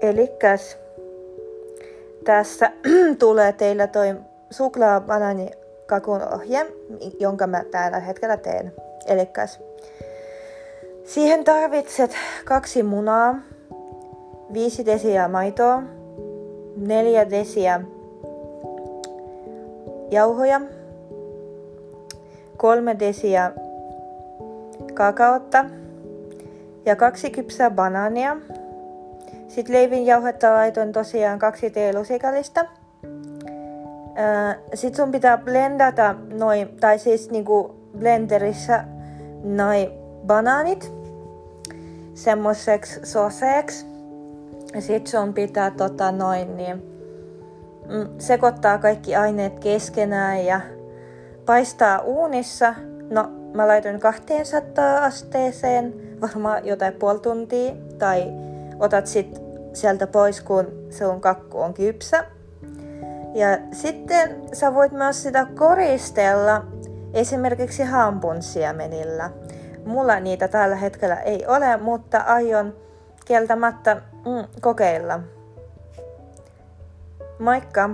Elikäs tässä tulee teillä toi suklaabanani kakun ohje, jonka mä tällä hetkellä teen. Elikäs siihen tarvitset kaksi munaa, viisi desiä maitoa, neljä desiä jauhoja, kolme desiä kakaotta ja kaksi kypsää banaania. Sitten leivin jauhetta laitoin tosiaan kaksi teelusikallista. Sitten sun pitää blendata noin, tai siis niinku blenderissa noin banaanit semmoiseksi soseeksi. Sitten sun pitää tota noin niin, mm, sekoittaa kaikki aineet keskenään ja paistaa uunissa. No, mä laitoin 200 asteeseen, varmaan jotain puoli tuntia, tai otat sit sieltä pois, kun sun kakku on kypsä. Ja sitten sä voit myös sitä koristella esimerkiksi hampunsiemenillä. Mulla niitä tällä hetkellä ei ole, mutta aion kieltämättä mm, kokeilla. Moikka!